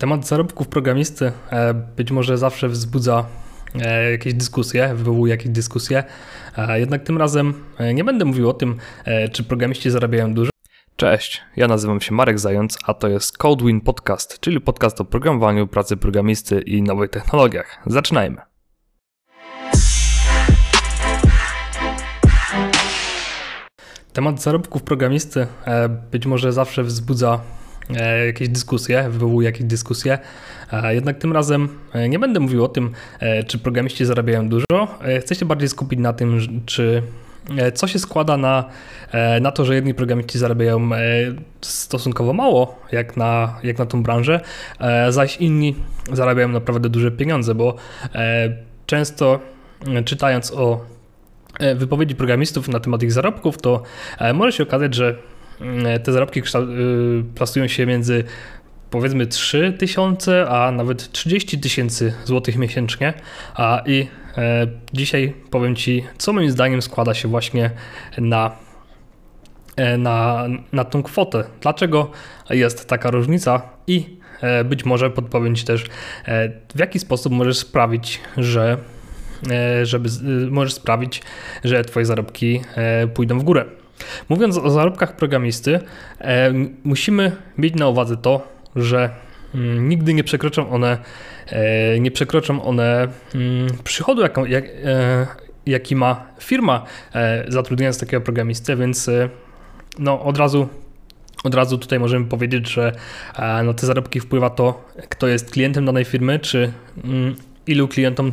Temat zarobków programisty e, być może zawsze wzbudza e, jakieś dyskusje, wywołuje jakieś dyskusje. E, jednak tym razem nie będę mówił o tym, czy programiści zarabiają dużo. Cześć, ja nazywam się Marek Zając, a to jest CodeWin Podcast, czyli podcast o programowaniu, pracy programisty i nowych technologiach. Zaczynajmy. Temat zarobków programisty być może zawsze wzbudza E, jakieś dyskusje, wywołuje jakieś dyskusje. E, jednak tym razem e, nie będę mówił o tym, czy programiści zarabiają dużo. Chcę się bardziej skupić na tym, czy co się składa na, na to, że jedni programiści zarabiają stosunkowo mało, jak na, jak na tą branżę, zaś inni zarabiają naprawdę duże pieniądze, bo często czytając o wypowiedzi programistów na temat ich zarobków, to może się okazać, że te zarobki y, plasują się między powiedzmy 3 tysiące, a nawet 30 tysięcy złotych miesięcznie. A i e, dzisiaj powiem Ci, co moim zdaniem składa się właśnie na, e, na, na tą kwotę. Dlaczego jest taka różnica i e, być może podpowiem Ci też, w jaki sposób możesz sprawić, że żeby możesz sprawić, że Twoje zarobki pójdą w górę. Mówiąc o zarobkach programisty, e, musimy mieć na uwadze to, że mm, nigdy nie przekroczą one, e, nie przekroczą one mm, przychodu, jak, jak, e, jaki ma firma zatrudniając takiego programistę, więc no, od razu od razu tutaj możemy powiedzieć, że na no, te zarobki wpływa to, kto jest klientem danej firmy, czy mm, ilu klientom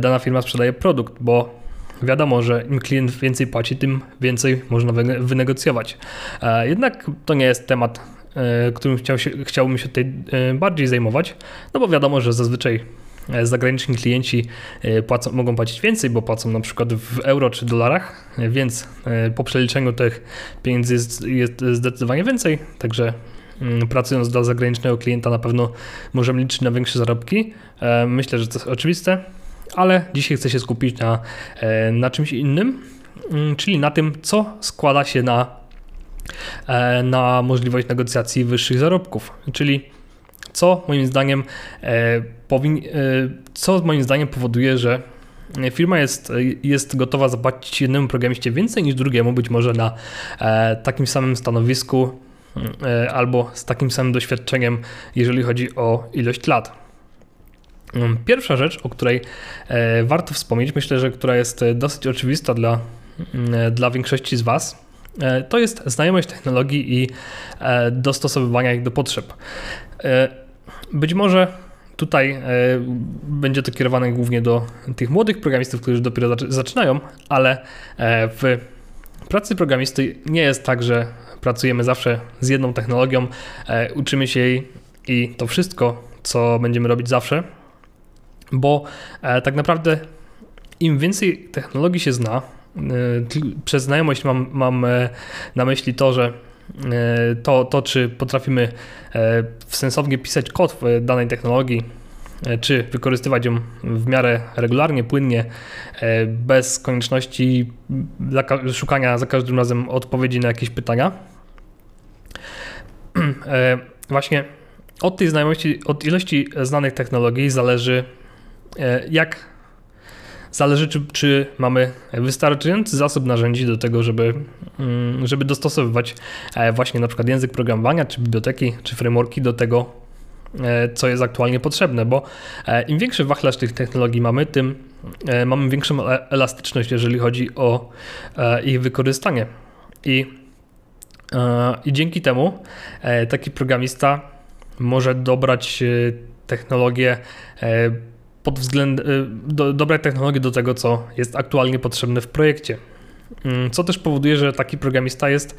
dana firma sprzedaje produkt, bo Wiadomo, że im klient więcej płaci, tym więcej można wynegocjować. E, jednak to nie jest temat, e, którym chciał się, chciałbym się tutaj e, bardziej zajmować, no bo wiadomo, że zazwyczaj zagraniczni klienci płacą, mogą płacić więcej, bo płacą na przykład w euro czy dolarach, więc po przeliczeniu tych pieniędzy jest, jest zdecydowanie więcej, także mm, pracując dla zagranicznego klienta na pewno możemy liczyć na większe zarobki. Myślę, że to jest oczywiste ale dzisiaj chcę się skupić na, e, na czymś innym, mm, czyli na tym, co składa się na, e, na możliwość negocjacji wyższych zarobków, czyli co moim zdaniem e, powin, co moim zdaniem powoduje, że firma jest, jest gotowa zapłacić jednemu programiście więcej niż drugiemu, być może na takim samym stanowisku albo z takim samym doświadczeniem, jeżeli chodzi o ilość lat. Mm, pierwsza rzecz, o której e, warto wspomnieć, myślę, że która jest e, dosyć oczywista dla, mm, e, dla większości z Was, to jest znajomość technologii i dostosowywania ich do potrzeb. Być może tutaj będzie to kierowane głównie do tych młodych programistów, którzy dopiero zaczynają, ale w pracy programisty nie jest tak, że pracujemy zawsze z jedną technologią, uczymy się jej i to wszystko, co będziemy robić zawsze, bo e, tak naprawdę im więcej technologii się zna, e, przez znajomość mam, mam e, na myśli to, że to, to, czy potrafimy sensownie pisać kod w danej technologii, czy wykorzystywać ją w miarę regularnie, płynnie, bez konieczności szukania za każdym razem odpowiedzi na jakieś pytania. Właśnie od tej znajomości, od ilości znanych technologii zależy jak zależy, czy, czy, mamy wystarczający zasób narzędzi do tego, żeby, mm, żeby dostosowywać e, właśnie na przykład język programowania, czy biblioteki, czy frameworki do tego, e, co jest aktualnie potrzebne, bo im większy wachlarz tych technologii mamy, tym mamy większą elastyczność, jeżeli chodzi o ich wykorzystanie. I, i dzięki temu taki programista może dobrać technologię pod względem, y, do, dobre technologie do tego, co jest aktualnie potrzebne w projekcie. Mm, co też powoduje, że taki programista jest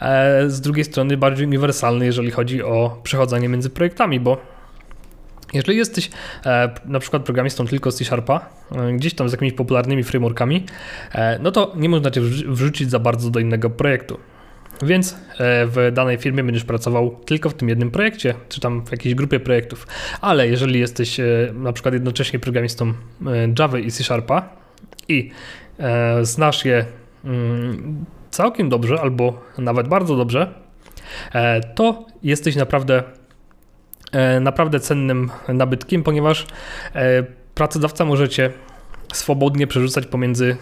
e, z drugiej strony bardziej uniwersalny, jeżeli chodzi o przechodzenie między projektami, bo jeżeli jesteś e, na przykład programistą tylko C Sharpa, e, gdzieś tam z jakimiś popularnymi frameworkami, no to nie można cię wrzucić za bardzo do innego projektu. Więc e, w danej firmie będziesz pracował tylko w tym jednym projekcie, czy tam w jakiejś grupie projektów. Ale jeżeli jesteś e, na przykład jednocześnie programistą e, Java i C Sharpa i znasz je mm, całkiem dobrze albo nawet bardzo dobrze, to jesteś naprawdę naprawdę cennym nabytkiem, ponieważ pracodawca możecie swobodnie przerzucać pomiędzy,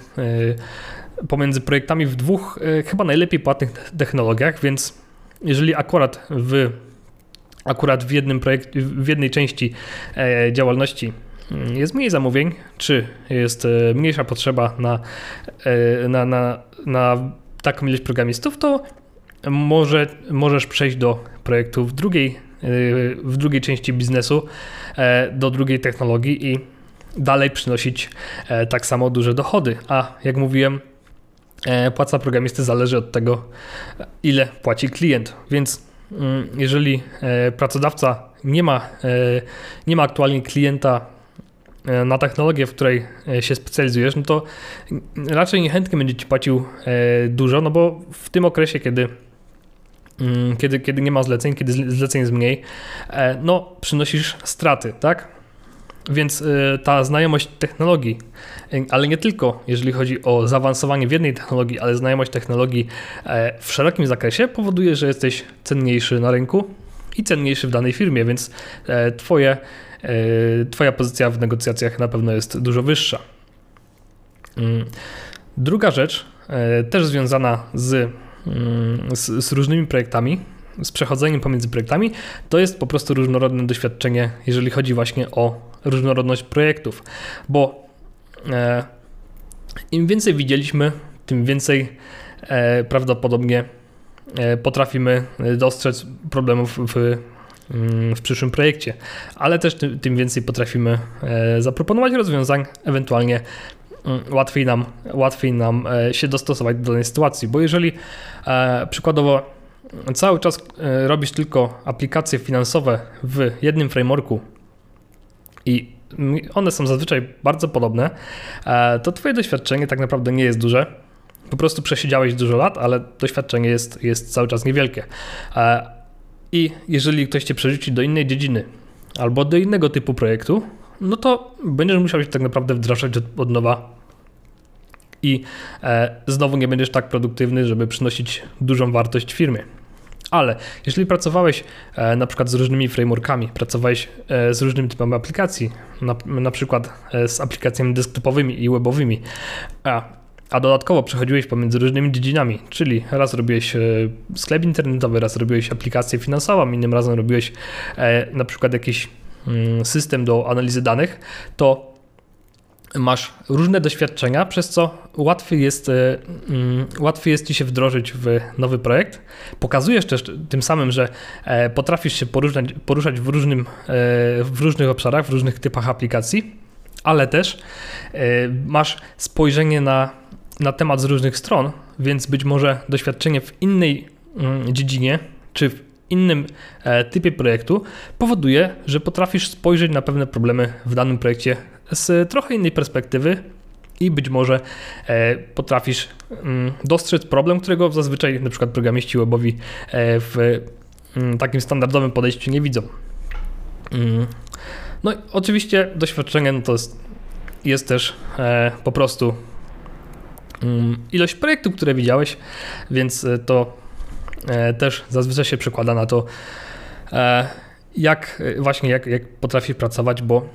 pomiędzy projektami w dwóch chyba najlepiej płatnych technologiach, więc jeżeli akurat w akurat w jednym projekt, w jednej części działalności mm, jest mniej zamówień, czy jest mniejsza potrzeba na, na, na, na taką ilość programistów, to może, możesz przejść do projektu w drugiej, w drugiej części biznesu, do drugiej technologii i dalej przynosić tak samo duże dochody. A jak mówiłem, płaca programisty zależy od tego, ile płaci klient. Więc mm, jeżeli pracodawca nie ma, nie ma aktualnie klienta E, na technologię, w której e, się specjalizujesz, no to raczej niechętnie będzie ci płacił e, dużo, no bo w tym okresie, kiedy mm, kiedy, kiedy nie ma zleceń, kiedy zleceń jest mniej, no przynosisz straty, tak? Więc ta znajomość technologii, ale nie tylko jeżeli chodzi o zaawansowanie w jednej technologii, ale znajomość technologii w szerokim zakresie powoduje, że jesteś cenniejszy na rynku i cenniejszy w danej firmie, więc twoje E, twoja pozycja w negocjacjach na pewno jest dużo wyższa. Mm. Druga rzecz, e, też związana z, mm, z, z różnymi projektami, z przechodzeniem pomiędzy projektami, to jest po prostu różnorodne doświadczenie, jeżeli chodzi właśnie o różnorodność projektów, bo e, im więcej widzieliśmy, tym więcej prawdopodobnie potrafimy dostrzec problemów w w przyszłym projekcie, ale też tym, tym więcej potrafimy e, zaproponować rozwiązań, ewentualnie mm, łatwiej nam, łatwiej nam e, się dostosować do danej sytuacji, bo jeżeli e, przykładowo cały czas robisz tylko aplikacje finansowe w jednym frameworku i one są zazwyczaj bardzo podobne, to Twoje doświadczenie tak naprawdę nie jest duże. Po prostu przesiedziałeś dużo lat, ale doświadczenie jest, jest cały czas niewielkie. I jeżeli ktoś cię przerzuci do innej dziedziny albo do innego typu projektu, no to będziesz musiał się tak naprawdę wdrażać od, od nowa i e, znowu nie będziesz tak produktywny, żeby przynosić dużą wartość firmie. Ale jeżeli pracowałeś e, na przykład z różnymi frameworkami, pracowałeś e, z różnymi typami aplikacji, na, na przykład e, z aplikacjami desktopowymi i webowymi, a a dodatkowo przechodziłeś pomiędzy różnymi dziedzinami, czyli raz robiłeś e, sklep internetowy, raz robiłeś aplikację finansową, innym razem robiłeś e, na przykład jakiś mm, system do analizy danych, to masz różne doświadczenia, przez co łatwiej jest, e, mm, łatwiej jest ci się wdrożyć w nowy projekt. Pokazujesz też tym samym, że potrafisz się poruszać, poruszać w, różnym, w różnych obszarach, w różnych typach aplikacji, ale też masz spojrzenie na na temat z różnych stron, więc być może doświadczenie w innej mm, dziedzinie czy w innym e, typie projektu powoduje, że potrafisz spojrzeć na pewne problemy w danym projekcie z trochę innej perspektywy i być może e, potrafisz mm, dostrzec problem, którego zazwyczaj na przykład programiści webowi e, w mm, takim standardowym podejściu nie widzą. No i oczywiście doświadczenie no to jest, jest też po prostu Mm, ilość projektów, które widziałeś, więc e, to e, też zazwyczaj się przekłada na to, e, jak właśnie jak, jak potrafisz pracować, bo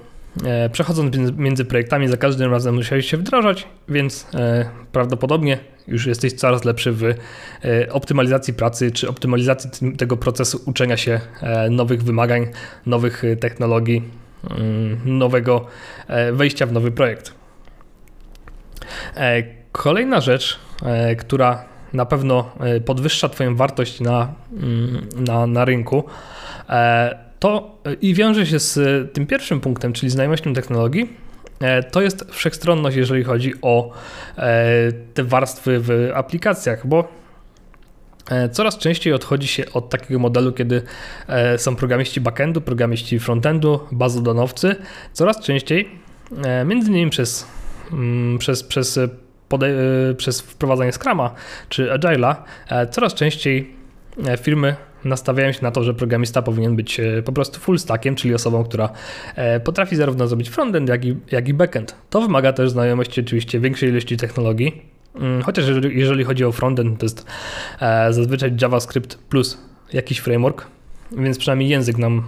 przechodząc między projektami za każdym razem musiałeś się wdrażać, więc prawdopodobnie już jesteś coraz lepszy w optymalizacji pracy czy optymalizacji tego procesu uczenia się nowych wymagań, nowych technologii, mm, nowego wejścia w nowy projekt. Kolejna rzecz, e, która na pewno e, podwyższa Twoją wartość na, mm, na, na rynku, e, to i wiąże się z tym pierwszym punktem, czyli znajomością technologii, to jest wszechstronność, jeżeli chodzi o te warstwy w aplikacjach, bo coraz częściej odchodzi się od takiego modelu, kiedy są programiści backendu, programiści frontendu, bazodonowcy. Coraz częściej, między innymi przez, mm, przez, przez E, przez wprowadzanie Scrama czy Agile'a e, coraz częściej e, firmy nastawiają się na to, że programista powinien być po prostu full stackiem, czyli osobą, która potrafi zarówno zrobić frontend, jak i, jak i backend. To wymaga też znajomości oczywiście większej ilości technologii, mm, chociaż jeżeli chodzi o frontend, to jest zazwyczaj JavaScript plus jakiś framework, więc przynajmniej język nam,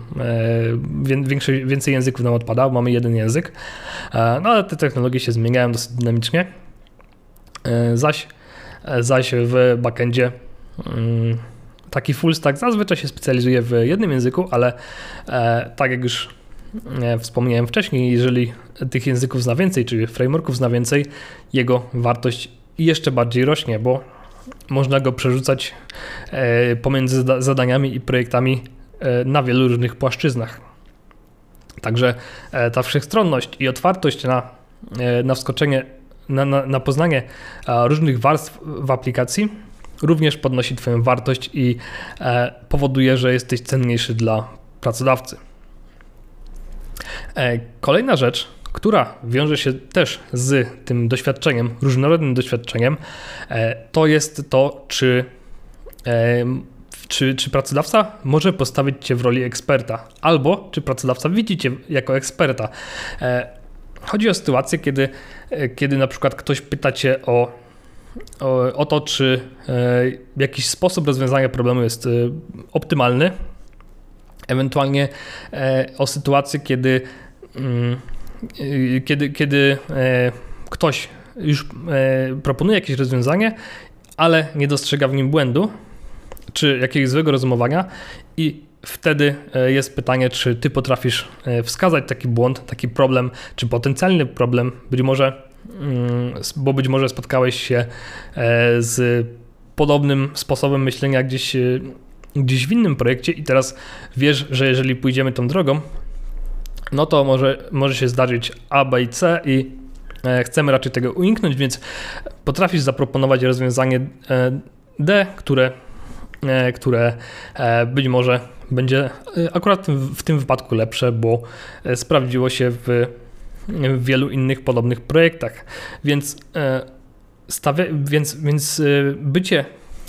więcej, więcej języków nam odpada, mamy jeden język, no ale te technologie się zmieniają dosyć dynamicznie. Zaś, zaś w backendzie mm, taki full stack zazwyczaj się specjalizuje w jednym języku, ale tak jak już wspomniałem wcześniej, jeżeli tych języków zna więcej, czyli frameworków zna więcej, jego wartość jeszcze bardziej rośnie, bo można go przerzucać e, pomiędzy zadaniami i projektami e, na wielu różnych płaszczyznach. Także e, ta wszechstronność i otwartość na, na wskoczenie, na, na, na poznanie różnych warstw w aplikacji również podnosi Twoją wartość i powoduje, że jesteś cenniejszy dla pracodawcy. Kolejna rzecz, która wiąże się też z tym doświadczeniem, różnorodnym doświadczeniem, e, to jest to, czy, e, czy, czy pracodawca może postawić Cię w roli eksperta, albo czy pracodawca widzi Cię jako eksperta. E, chodzi o sytuację, kiedy, kiedy na przykład ktoś pyta Cię o, o, to, czy jakiś sposób rozwiązania problemu jest optymalny, ewentualnie o sytuację, kiedy mm, kiedy, kiedy e, ktoś już e, proponuje jakieś rozwiązanie, ale nie dostrzega w nim błędu, czy jakiegoś złego rozumowania i wtedy e, jest pytanie, czy ty potrafisz wskazać taki błąd, taki problem, czy potencjalny problem, być może, bo być może spotkałeś się z podobnym sposobem myślenia gdzieś, gdzieś w innym projekcie i teraz wiesz, że jeżeli pójdziemy tą drogą, no to może, może się zdarzyć A, B i C i e, chcemy raczej tego uniknąć, więc potrafisz zaproponować rozwiązanie e, D, które, e, które być może będzie akurat w tym wypadku lepsze, bo sprawdziło się w, w wielu innych podobnych projektach. Więc, stawia, więc, więc bycie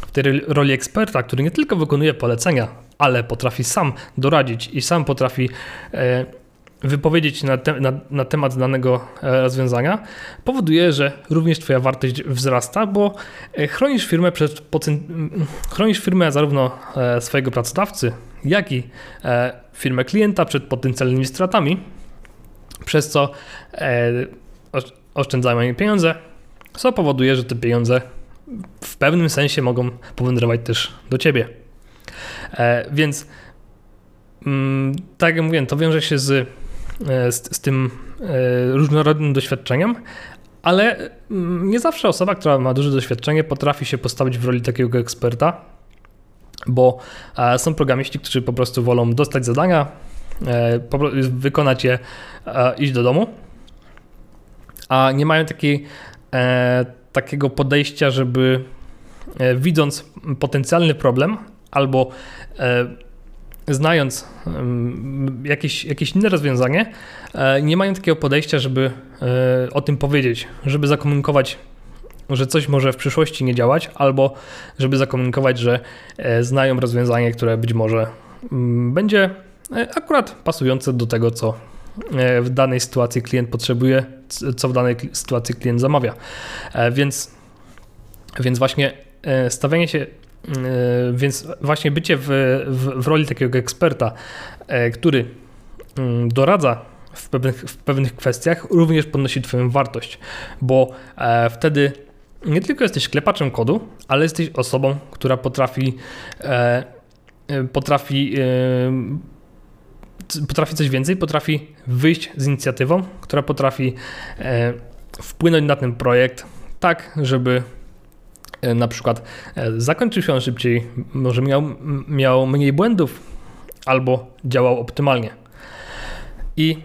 w tej roli eksperta, który nie tylko wykonuje polecenia, ale potrafi sam doradzić i sam potrafi wypowiedzieć na, te, na, na, temat danego e, rozwiązania, powoduje, że również Twoja wartość wzrasta, bo e, chronisz firmę przed chronisz firmę zarówno e, swojego pracodawcy, jak i firmę klienta przed potencjalnymi stratami, przez co oszczędzamy pieniądze, co powoduje, że te pieniądze w pewnym sensie mogą powędrować też do Ciebie. Więc mm, tak jak mówiłem, to wiąże się z E, z, z tym e, różnorodnym doświadczeniem, ale mm, nie zawsze osoba, która ma duże doświadczenie, potrafi się postawić w roli takiego eksperta, bo e, są programiści, którzy po prostu wolą dostać zadania, wykonać je, iść do domu, a nie mają takiej, takiego podejścia, żeby widząc potencjalny problem albo znając jakieś, jakieś inne rozwiązanie, e, nie mają takiego podejścia, żeby e, o tym powiedzieć, żeby zakomunikować, że coś może w przyszłości nie działać, albo żeby zakomunikować, że e, znają rozwiązanie, które być może będzie akurat pasujące do tego, co w danej sytuacji klient potrzebuje, co w danej sytuacji klient zamawia. Więc, więc właśnie stawianie się E, więc właśnie bycie w, w, w roli takiego eksperta, e, który mm, doradza w pewnych, w pewnych kwestiach, również podnosi Twoją wartość, bo e, wtedy nie tylko jesteś klepaczem kodu, ale jesteś osobą, która potrafi potrafi potrafi coś więcej, potrafi wyjść z inicjatywą, która potrafi wpłynąć na ten projekt tak, żeby E, na przykład e, zakończył się on szybciej, może miał, miał mniej błędów albo działał optymalnie. I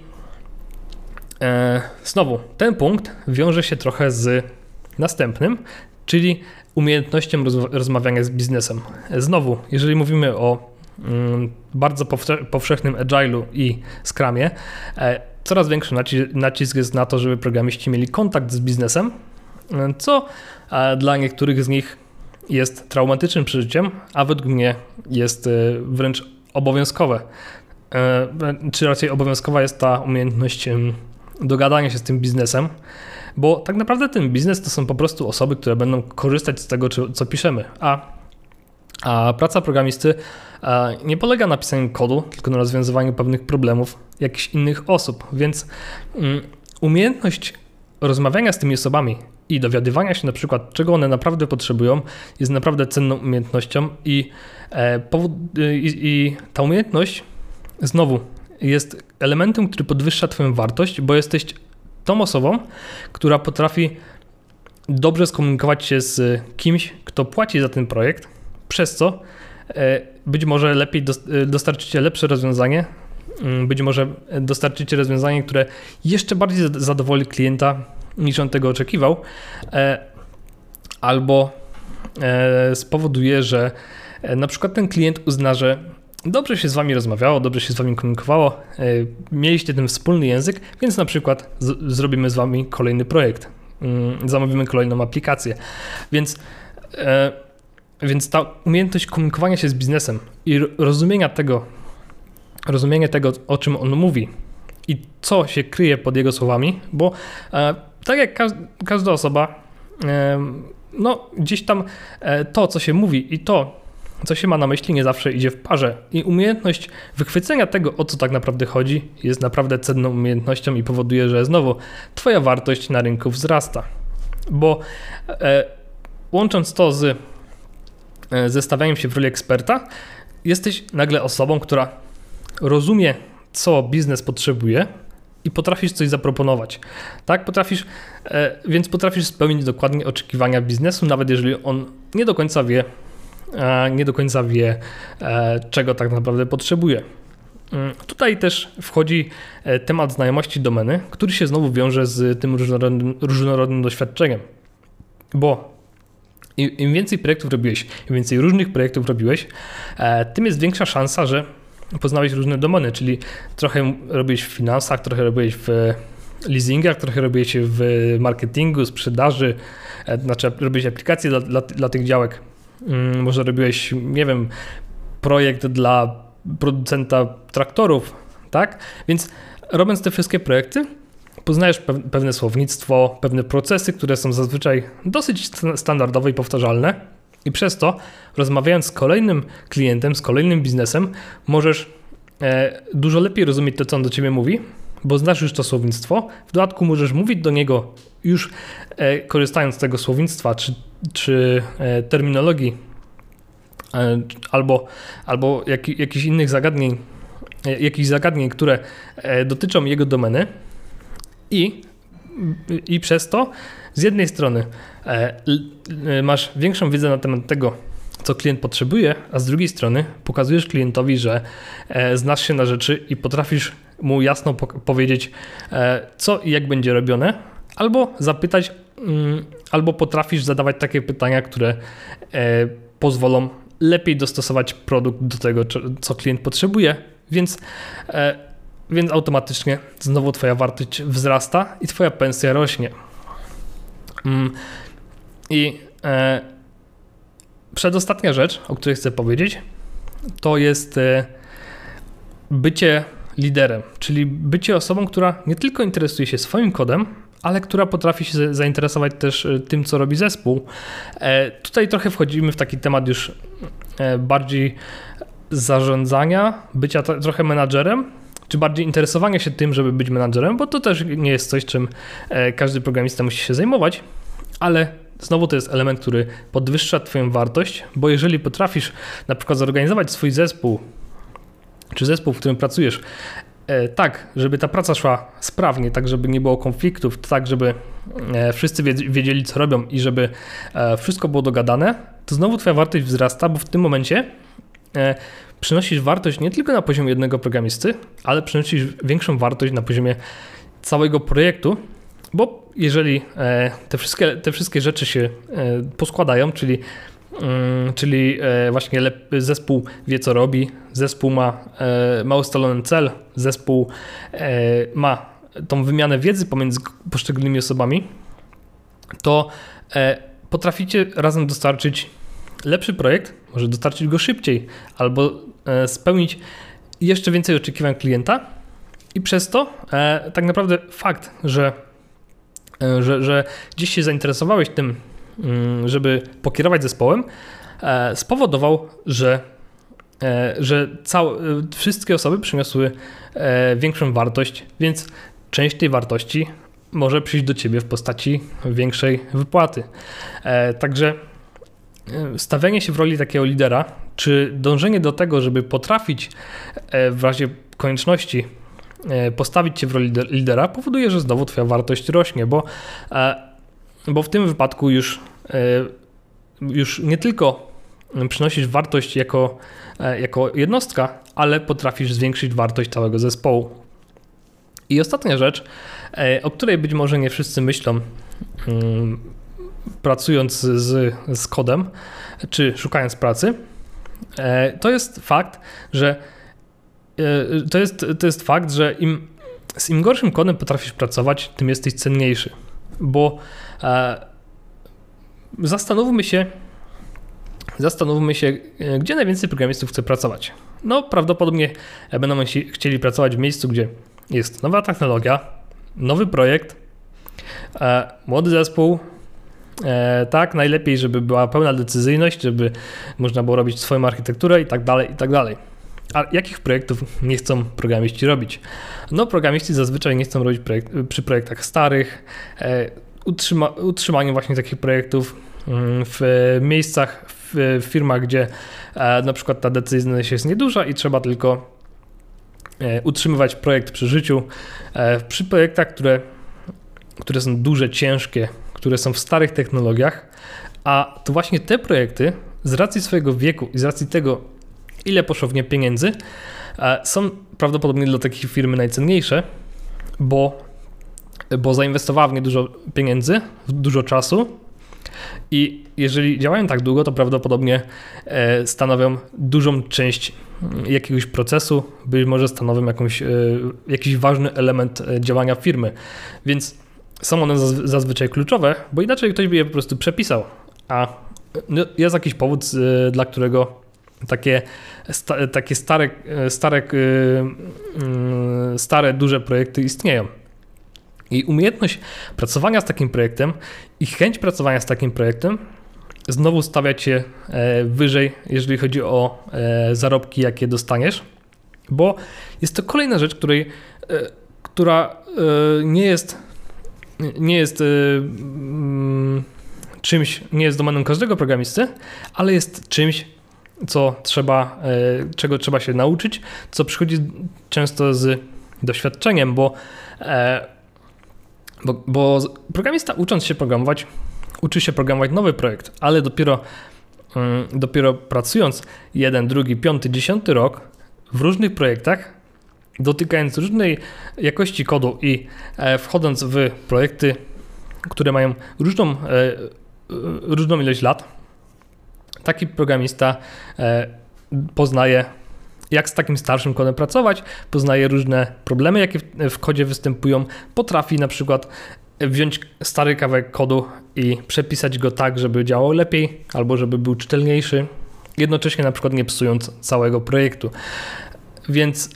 e, znowu, ten punkt wiąże się trochę z następnym, czyli umiejętnością roz, rozmawiania z biznesem. Znowu, jeżeli mówimy o bardzo powszechnym agile'u i scrumie, e, coraz większy nacisk jest na to, żeby programiści mieli kontakt z biznesem, co dla niektórych z nich jest traumatycznym przeżyciem, a według mnie jest e, wręcz obowiązkowe. E, czy raczej obowiązkowa jest ta umiejętność dogadania się z tym biznesem, bo tak naprawdę ten biznes to są po prostu osoby, które będą korzystać z tego, co piszemy, a A praca programisty nie polega na pisaniu kodu, tylko na rozwiązywaniu pewnych problemów jakichś innych osób, więc mm, umiejętność rozmawiania z tymi osobami i dowiadywania się na przykład, czego one naprawdę potrzebują, jest naprawdę cenną umiejętnością i, e, i, i ta umiejętność znowu jest elementem, który podwyższa Twoją wartość, bo jesteś tą osobą, która potrafi dobrze skomunikować się z kimś, kto płaci za ten projekt, przez co e, być może lepiej e, dostarczycie lepsze rozwiązanie, mm, być może dostarczycie rozwiązanie, które jeszcze bardziej zadowoli klienta niż on tego oczekiwał, e, albo spowoduje, że na przykład ten klient uzna, że dobrze się z wami rozmawiało, dobrze się z wami komunikowało, mieliście ten wspólny język, więc na przykład zrobimy z wami kolejny projekt, mm, zamówimy kolejną aplikację. Więc więc ta umiejętność komunikowania się z biznesem i rozumienia tego, rozumienie tego, o czym on mówi i co się kryje pod jego słowami, bo e, tak jak każda osoba, e, no gdzieś tam e, to, co się mówi i to, co się ma na myśli, nie zawsze idzie w parze. I umiejętność wychwycenia tego, o co tak naprawdę chodzi, jest naprawdę cenną umiejętnością i powoduje, że znowu Twoja wartość na rynku wzrasta. Bo e, łącząc to z zestawianiem się w roli eksperta, jesteś nagle osobą, która rozumie, co biznes potrzebuje i potrafisz coś zaproponować. Tak, potrafisz, e, więc potrafisz spełnić dokładnie oczekiwania biznesu, nawet jeżeli on nie do końca wie, e, nie do końca wie, czego tak naprawdę potrzebuje. Mm, tutaj też wchodzi temat znajomości domeny, który się znowu wiąże z tym różnorodnym, różnorodnym doświadczeniem. Bo im więcej projektów robiłeś, im więcej różnych projektów robiłeś, e, tym jest większa szansa, że poznałeś różne domeny, czyli trochę robiłeś w finansach, trochę robiłeś w leasingach, trochę robiłeś w marketingu, sprzedaży, e, znaczy robiłeś aplikacje dla, dla, dla tych działek. Mm, może robiłeś, nie wiem, projekt dla producenta traktorów, tak? Więc robiąc te wszystkie projekty, poznajesz pewne słownictwo, pewne procesy, które są zazwyczaj dosyć standardowe i powtarzalne. I przez to, rozmawiając z kolejnym klientem, z kolejnym biznesem, możesz e, dużo lepiej rozumieć to, co on do ciebie mówi, bo znasz już to słownictwo. W dodatku możesz mówić do niego już e, korzystając z tego słownictwa czy, czy e, terminologii albo, albo jak, jakichś innych zagadnień, jakichś zagadnień, które dotyczą jego domeny i, i przez to z jednej strony e, masz większą wiedzę na temat tego, co klient potrzebuje, a z drugiej strony pokazujesz klientowi, że e, znasz się na rzeczy i potrafisz mu jasno powiedzieć, e, co i jak będzie robione, albo zapytać, mm, albo potrafisz zadawać takie pytania, które pozwolą lepiej dostosować produkt do tego, co klient potrzebuje. Więc więc automatycznie znowu Twoja wartość wzrasta i Twoja pensja rośnie. Mm. I e, przedostatnia rzecz, o której chcę powiedzieć, to jest e, bycie liderem, czyli bycie osobą, która nie tylko interesuje się swoim kodem, ale która potrafi się zainteresować też e, tym, co robi zespół. Tutaj trochę wchodzimy w taki temat już bardziej zarządzania, bycia trochę menadżerem, czy bardziej interesowania się tym, żeby być menadżerem, bo to też nie jest coś, czym e, każdy programista musi się zajmować, ale znowu to jest element, który podwyższa Twoją wartość, bo jeżeli potrafisz na przykład zorganizować swój zespół, czy zespół, w którym pracujesz, e, tak, żeby ta praca szła sprawnie, tak, żeby nie było konfliktów, tak, żeby e, wszyscy wiedzieli, co robią i żeby wszystko było dogadane, to znowu Twoja wartość wzrasta, bo w tym momencie przynosisz wartość nie tylko na poziomie jednego programisty, ale przynosisz większą wartość na poziomie całego projektu, bo jeżeli e, te wszystkie, te wszystkie rzeczy się e, poskładają, czyli, mm, czyli e, właśnie zespół wie co robi, zespół ma, ma ustalony cel, zespół ma tą wymianę wiedzy pomiędzy poszczególnymi osobami, to potraficie razem dostarczyć lepszy projekt, może dostarczyć go szybciej albo e, spełnić jeszcze więcej oczekiwań klienta i przez to e, tak naprawdę fakt, że, e, że, że gdzieś się zainteresowałeś tym, mm, żeby pokierować zespołem, spowodował, że, że całe, wszystkie osoby przyniosły większą wartość, więc część tej wartości może przyjść do ciebie w postaci większej wypłaty. Także stawianie się w roli takiego lidera, czy dążenie do tego, żeby potrafić w razie konieczności E, postawić cię w roli lidera, powoduje, że znowu twoja wartość rośnie, bo, e, bo w tym wypadku już, e, już nie tylko przynosisz wartość jako, jako jednostka, ale potrafisz zwiększyć wartość całego zespołu. I ostatnia rzecz, o której być może nie wszyscy myślą, mm, pracując z, z kodem, czy szukając pracy, to jest fakt, że E, to jest, to jest fakt, że im, z im gorszym kodem potrafisz pracować, tym jesteś cenniejszy. Bo e, zastanówmy się, zastanówmy się, e, gdzie najwięcej programistów chce pracować. No, prawdopodobnie będą chcieli pracować w miejscu, gdzie jest nowa technologia, nowy projekt, e, młody zespół. E, tak, najlepiej, żeby była pełna decyzyjność, żeby można było robić swoją architekturę i tak dalej, i tak dalej. A jakich projektów nie chcą programiści robić? No, programiści zazwyczaj nie chcą robić przy projektach starych, e, utrzyma, utrzymaniu właśnie takich projektów mm, w miejscach, w firmach, gdzie e, na przykład ta decyzyjność jest nieduża i trzeba tylko utrzymywać projekt przy życiu. Przy projektach, które, które są duże, ciężkie, które są w starych technologiach, a to właśnie te projekty z racji swojego wieku i z racji tego, ile poszło w nie pieniędzy, e, są prawdopodobnie dla takiej firmy najcenniejsze, bo, bo zainwestowała w nie dużo pieniędzy, dużo czasu i jeżeli działają tak długo, to prawdopodobnie e, stanowią dużą część mm, jakiegoś procesu, być może stanowią jakąś, e, jakiś ważny element działania firmy. Więc są one zazwyczaj kluczowe, bo inaczej ktoś by je po prostu przepisał. A no, jest jakiś powód, dla którego takie, sta, takie stare, stare, stare, duże projekty istnieją. I umiejętność pracowania z takim projektem i chęć pracowania z takim projektem znowu stawia cię e, wyżej, jeżeli chodzi o e, zarobki, jakie dostaniesz, bo jest to kolejna rzecz, której, e, która nie jest, nie jest czymś, nie jest domeną każdego programisty, ale jest czymś, co trzeba, e, czego trzeba się nauczyć, co przychodzi często z doświadczeniem, bo, e, bo, bo programista ucząc się programować, uczy się programować nowy projekt, ale dopiero, mm, dopiero pracując jeden, drugi, piąty, dziesiąty rok w różnych projektach, dotykając różnej jakości kodu i e, wchodząc w projekty, które mają różną, różną ilość lat, taki programista e, poznaje, jak z takim starszym kodem pracować, poznaje różne problemy, jakie w kodzie występują, potrafi na przykład wziąć stary kawałek kodu i przepisać go tak, żeby działał lepiej albo żeby był czytelniejszy, jednocześnie na przykład nie psując całego projektu. Więc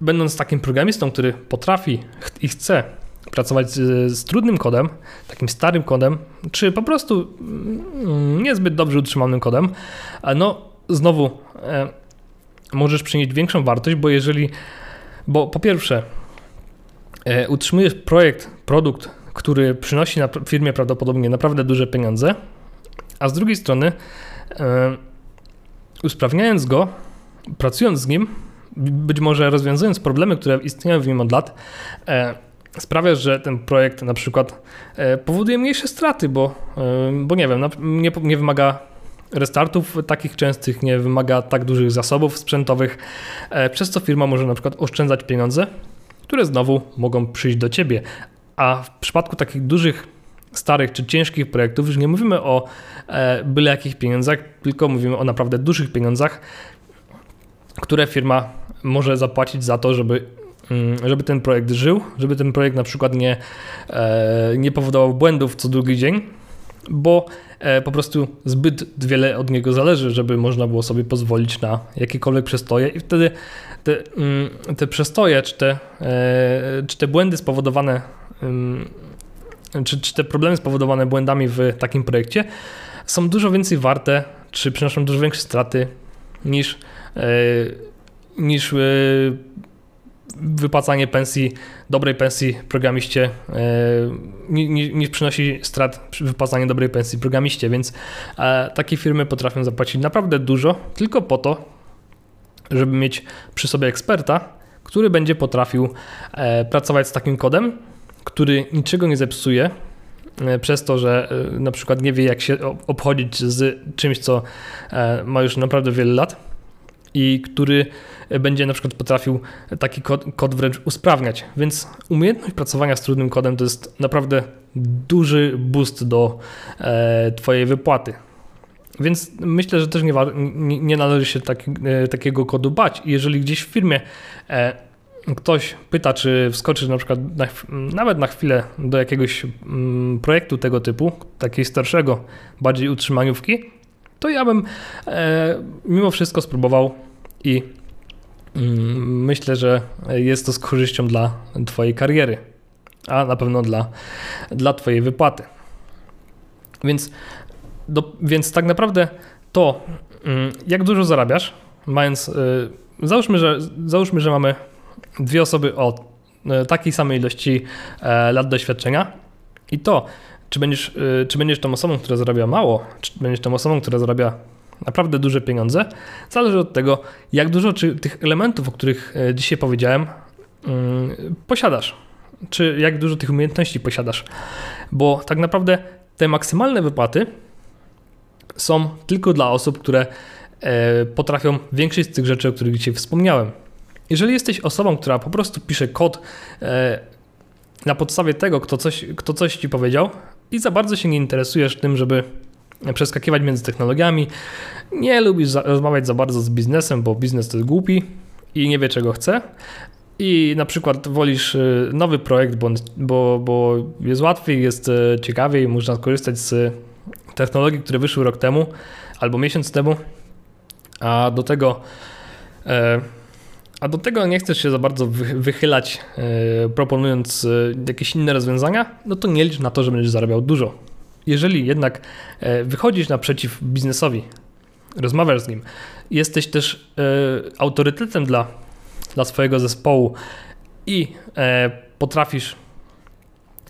będąc takim programistą, który potrafi i chce pracować z, z, trudnym kodem, takim starym kodem, czy po prostu mm, niezbyt dobrze utrzymanym kodem, no znowu e, możesz przynieść większą wartość, bo jeżeli, bo po pierwsze e, utrzymujesz projekt, produkt, który przynosi na firmie prawdopodobnie naprawdę duże pieniądze, a z drugiej strony e, usprawniając go, pracując z nim, być może rozwiązując problemy, które istnieją w nim od lat, e, sprawia, że ten projekt na przykład e, powoduje mniejsze straty, bo, e, bo nie wiem, nie, nie wymaga restartów takich częstych, nie wymaga tak dużych zasobów sprzętowych, przez co firma może na przykład oszczędzać pieniądze, które znowu mogą przyjść do ciebie. A w przypadku takich dużych, starych czy ciężkich projektów już nie mówimy o byle jakich pieniądzach, tylko mówimy o naprawdę dużych pieniądzach, które firma może zapłacić za to, żeby Mm, żeby ten projekt żył, żeby ten projekt na przykład nie, e, nie powodował błędów co drugi dzień, bo e, po prostu zbyt wiele od niego zależy, żeby można było sobie pozwolić na jakiekolwiek przestoje i wtedy te, mm, te przestoje, czy te, e, czy te błędy spowodowane, mm, czy, czy te problemy spowodowane błędami w takim projekcie są dużo więcej warte czy przynoszą dużo większe straty niż, niż wypłacanie pensji, dobrej pensji programiście niż przynosi strat wypłacanie dobrej pensji programiście, więc takie firmy potrafią zapłacić naprawdę dużo tylko po to, żeby mieć przy sobie eksperta, który będzie potrafił e, pracować z takim kodem, który niczego nie zepsuje, e, przez to, że e, na przykład nie wie, jak się obchodzić z czymś, co ma już naprawdę wiele lat i który będzie na przykład potrafił taki kod, kod wręcz usprawniać. Więc umiejętność pracowania z trudnym kodem to jest naprawdę duży boost do Twojej wypłaty. Więc myślę, że też nie, nie, należy się tak, e, takiego kodu bać. Jeżeli gdzieś w firmie e, ktoś pyta, czy wskoczy na przykład na, nawet na chwilę do jakiegoś mm, projektu tego typu, takiego starszego, bardziej utrzymaniówki, to ja bym e, mimo wszystko spróbował i myślę, że jest to z korzyścią dla Twojej kariery, a na pewno dla, dla Twojej wypłaty. Więc do, więc tak naprawdę to, mm, jak dużo zarabiasz, mając, y, załóżmy, że, załóżmy, że mamy dwie osoby o y, takiej samej ilości e, lat doświadczenia i to, czy będziesz, y, czy będziesz tą osobą, która zarabia mało, czy będziesz tą osobą, która zarabia naprawdę duże pieniądze, zależy od tego, jak dużo czy tych elementów, o których e, dzisiaj powiedziałem, mm, posiadasz, czy jak dużo tych umiejętności posiadasz. Bo tak naprawdę te maksymalne wypłaty są tylko dla osób, które e, potrafią większość z tych rzeczy, o których dzisiaj wspomniałem. Jeżeli jesteś osobą, która po prostu pisze kod e, na podstawie tego, kto coś, kto coś ci powiedział i za bardzo się nie interesujesz tym, żeby przeskakiwać między technologiami, nie lubisz rozmawiać za bardzo z biznesem, bo biznes to jest głupi i nie wie czego chce, i na przykład wolisz e, nowy projekt, bo, bo, bo jest łatwiej, jest ciekawiej, można korzystać z technologii, które wyszły rok temu albo miesiąc temu, a do tego e, a do tego nie chcesz się za bardzo wychylać, e, proponując e, jakieś inne rozwiązania, no to nie licz na to, że będziesz zarabiał dużo. Jeżeli jednak wychodzisz naprzeciw biznesowi, rozmawiasz z nim, jesteś też autorytetem dla, dla swojego zespołu i potrafisz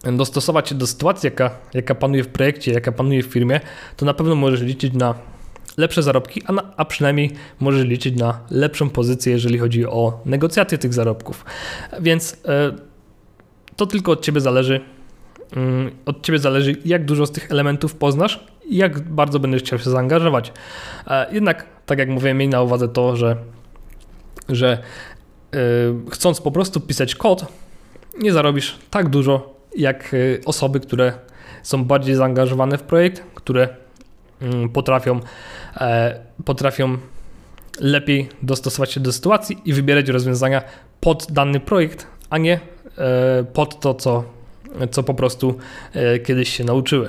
dostosować się do sytuacji, jaka, jaka panuje w projekcie, jaka panuje w firmie, to na pewno możesz liczyć na lepsze zarobki, a, na, a przynajmniej możesz liczyć na lepszą pozycję, jeżeli chodzi o negocjacje tych zarobków. Więc e, to tylko od Ciebie zależy. Mm, od Ciebie zależy, jak dużo z tych elementów poznasz i jak bardzo będziesz chciał się zaangażować. E, jednak, tak jak mówiłem, miej na uwadze to, że, że e, chcąc po prostu pisać kod, nie zarobisz tak dużo, jak y, osoby, które są bardziej zaangażowane w projekt, które mm, potrafią, e, potrafią lepiej dostosować się do sytuacji i wybierać rozwiązania pod dany projekt, a nie e, pod to, co, co po prostu e, kiedyś się nauczyły.